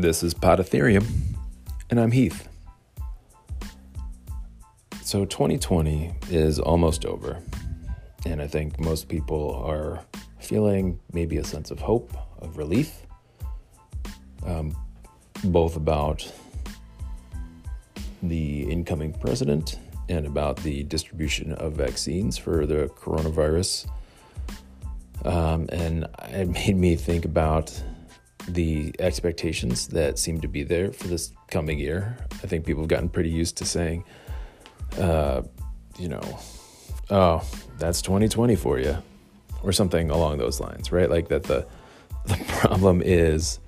This is Podatherium, and I'm Heath. So, 2020 is almost over, and I think most people are feeling maybe a sense of hope, of relief, um, both about the incoming president and about the distribution of vaccines for the coronavirus. Um, and it made me think about the expectations that seem to be there for this coming year. I think people have gotten pretty used to saying, uh, you know, oh, that's 2020 for you, or something along those lines, right? Like that the the problem is,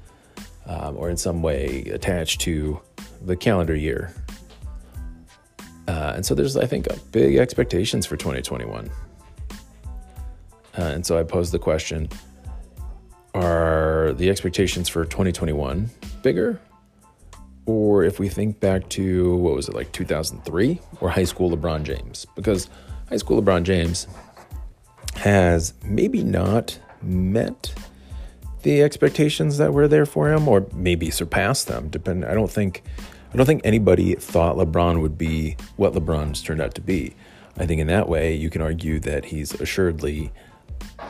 um, or in some way attached to the calendar year. Uh, and so there's, I think, big expectations for 2021. Uh, and so I posed the question Are the expectations for 2021 bigger? Or if we think back to, what was it, like 2003 or high school LeBron James? Because high school LeBron James has maybe not met the expectations that were there for him or maybe surpassed them depending i don't think i don't think anybody thought lebron would be what lebron's turned out to be i think in that way you can argue that he's assuredly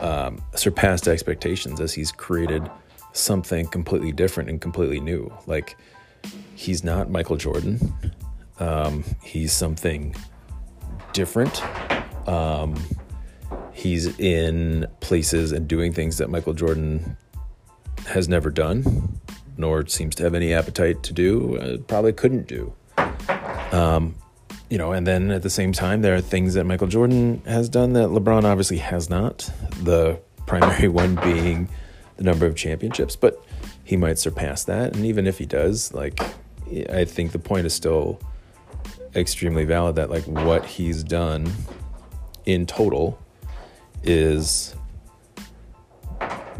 um, surpassed expectations as he's created something completely different and completely new. Like he's not Michael Jordan. Um, he's something different. Um, he's in places and doing things that Michael Jordan has never done, nor seems to have any appetite to do. Uh, probably couldn't do. Um, you know, and then at the same time, there are things that Michael Jordan has done that LeBron obviously has not. The primary one being the number of championships, but he might surpass that. And even if he does, like, I think the point is still extremely valid that, like, what he's done in total is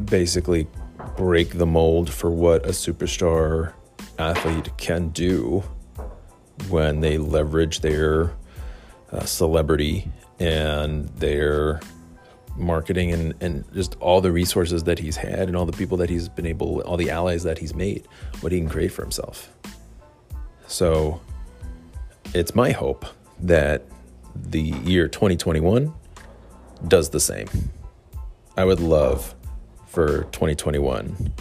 basically break the mold for what a superstar athlete can do when they leverage their uh, celebrity and their marketing and, and just all the resources that he's had and all the people that he's been able, all the allies that he's made, what he can create for himself. So it's my hope that the year 2021 does the same. I would love for 2021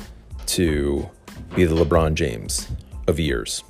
to be the LeBron James of years.